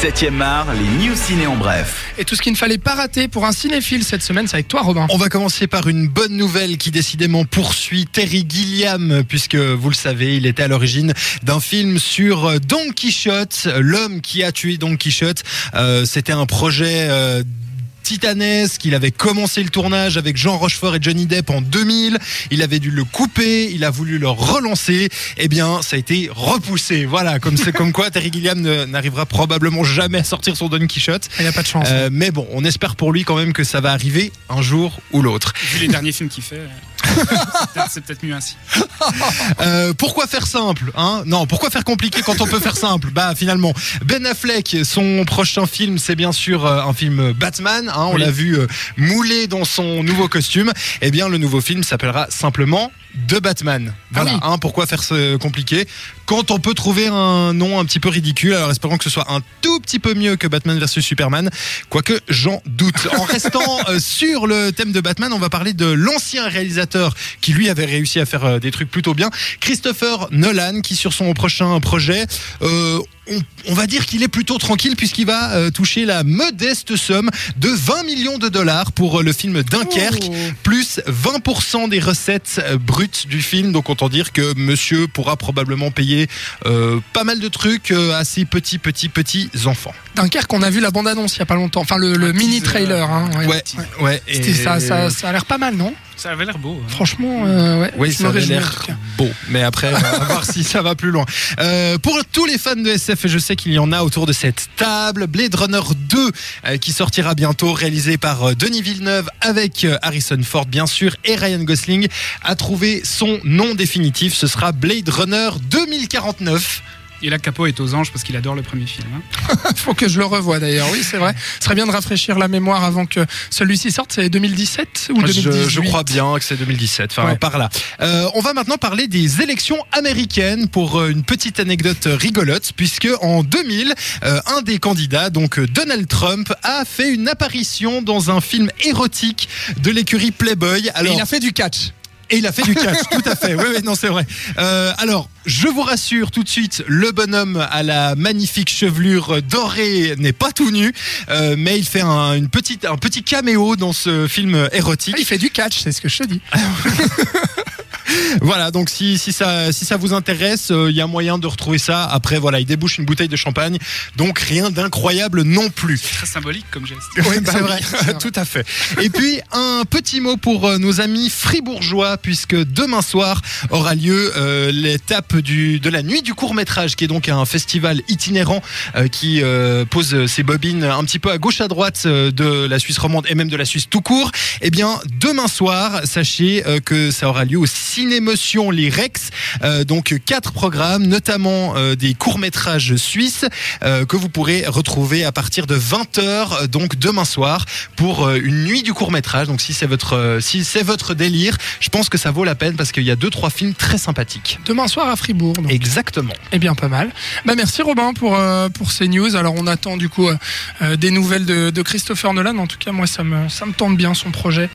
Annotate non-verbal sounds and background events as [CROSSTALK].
7e art, les news ciné en bref. Et tout ce qu'il ne fallait pas rater pour un cinéphile cette semaine, c'est avec toi, Robin. On va commencer par une bonne nouvelle qui décidément poursuit Terry Gilliam, puisque vous le savez, il était à l'origine d'un film sur Don Quichotte, l'homme qui a tué Don Quichotte. Euh, C'était un projet euh, titanesque. Il avait commencé le tournage avec Jean Rochefort et Johnny Depp en 2000. Il avait dû le couper. Il a voulu le relancer. Eh bien, ça a été repoussé. Voilà, comme c'est comme quoi Terry Gilliam n'arrivera probablement jamais à sortir son Don Quichotte. Il n'y a pas de chance. Euh, mais bon, on espère pour lui quand même que ça va arriver un jour ou l'autre. Vu les derniers films qu'il fait, euh, c'est peut-être- mieux ainsi. [LAUGHS] Euh, pourquoi faire simple hein? Non, pourquoi faire compliqué quand on peut faire simple? Bah finalement, Ben Affleck, son prochain film, c'est bien sûr euh, un film Batman. hein, on Oui. l'a vu euh, moulé dans son nouveau costume. Eh bien, le nouveau film s'appellera simplement The Batman. Voilà. Ah oui. hein, pourquoi faire ce compliqué quand on peut trouver un nom un petit peu ridicule Alors espérons que ce soit un tout petit peu mieux que Batman vs Superman, quoique j'en doute. En restant [LAUGHS] euh, sur le thème de Batman, on va parler de l'ancien réalisateur qui lui avait réussi à faire euh, des trucs plutôt bien, Christopher Nolan, qui sur son prochain projet, euh, on, on va dire qu'il est plutôt tranquille puisqu'il va euh, toucher la modeste somme de 20 millions de dollars pour euh, le film Dunkerque Oh. plus 20% des recettes euh, brutes du film. Donc autant dire que monsieur pourra probablement payer pas mal de trucs à ses petits, petits, petits enfants. Dunkerque, on a vu la bande-annonce il n'y a pas longtemps. Enfin, le, mini-trailer. hein, ouais. Ouais, ouais. C'était et- ça, ça, ça a l'air pas mal, non? Ça avait l'air beau. hein. Franchement, euh, ouais. Oui, ça avait l'air beau. Mais après, on va [LAUGHS] voir si ça va plus loin. Euh, pour tous les fans de SF, et je sais qu'il y en a autour de cette table, Blade Runner 2, euh, qui sortira bientôt, réalisé par Denis Villeneuve avec Harrison Ford, bien sûr, et Ryan Gosling, a trouvé son nom définitif. Ce sera Blade Runner 2049. Et là, Capo est aux anges parce qu'il adore le premier film. hein. Il [LAUGHS] faut que je le revoie d'ailleurs. Oui, c'est vrai. Ce serait bien de rafraîchir la mémoire avant que celui-ci sorte. C'est 2017 ou 2018 Je, je crois bien que c'est 2017, enfin Ouais. par là. Euh, on va maintenant parler des élections américaines pour euh, une petite anecdote rigolote, puisque en 2000, euh, un des candidats, donc Donald Trump, a fait une apparition dans un film érotique de l'écurie Playboy. Et il a fait du catch. Et il a fait du catch, tout à fait. Oui, oui, non, c'est vrai. Euh, alors, je vous rassure tout de suite, le bonhomme à la magnifique chevelure dorée n'est pas tout nu, euh, mais il fait un, une petite, un petit caméo dans ce film érotique. Il fait du catch, c'est ce que je te dis. [LAUGHS] Voilà, donc si, si, ça, si ça vous intéresse, euh, il y a moyen de retrouver ça. Après, voilà, il débouche une bouteille de champagne, donc rien d'incroyable non plus. Très symbolique comme geste. Oui, [LAUGHS] bah c'est oui, vrai, c'est vrai. tout à fait. Et puis, un petit mot pour euh, nos amis fribourgeois, puisque demain soir aura lieu euh, l'étape du, de la nuit du court-métrage, qui est donc un festival itinérant euh, qui euh, pose ses bobines un petit peu à gauche à droite de la Suisse romande et même de la Suisse tout court. Eh bien, demain soir, sachez euh, que ça aura lieu au Cinémotion Les Rex. Euh, donc, quatre programmes, notamment euh, des courts-métrages suisses euh, que vous pourrez retrouver à partir de 20h, donc demain soir, pour une nuit du court-métrage. Donc, si c'est votre, si c'est votre délire, je pense que ça vaut la peine parce qu'il y a deux, trois films très sympathiques. Demain soir à Fribourg. donc. Exactement. Eh bien, pas mal. Bah, merci Robin pour, pour ces news. Alors, on attend du coup des nouvelles de, de Christopher Nolan. En tout cas, moi, ça me, ça me tente bien son projet.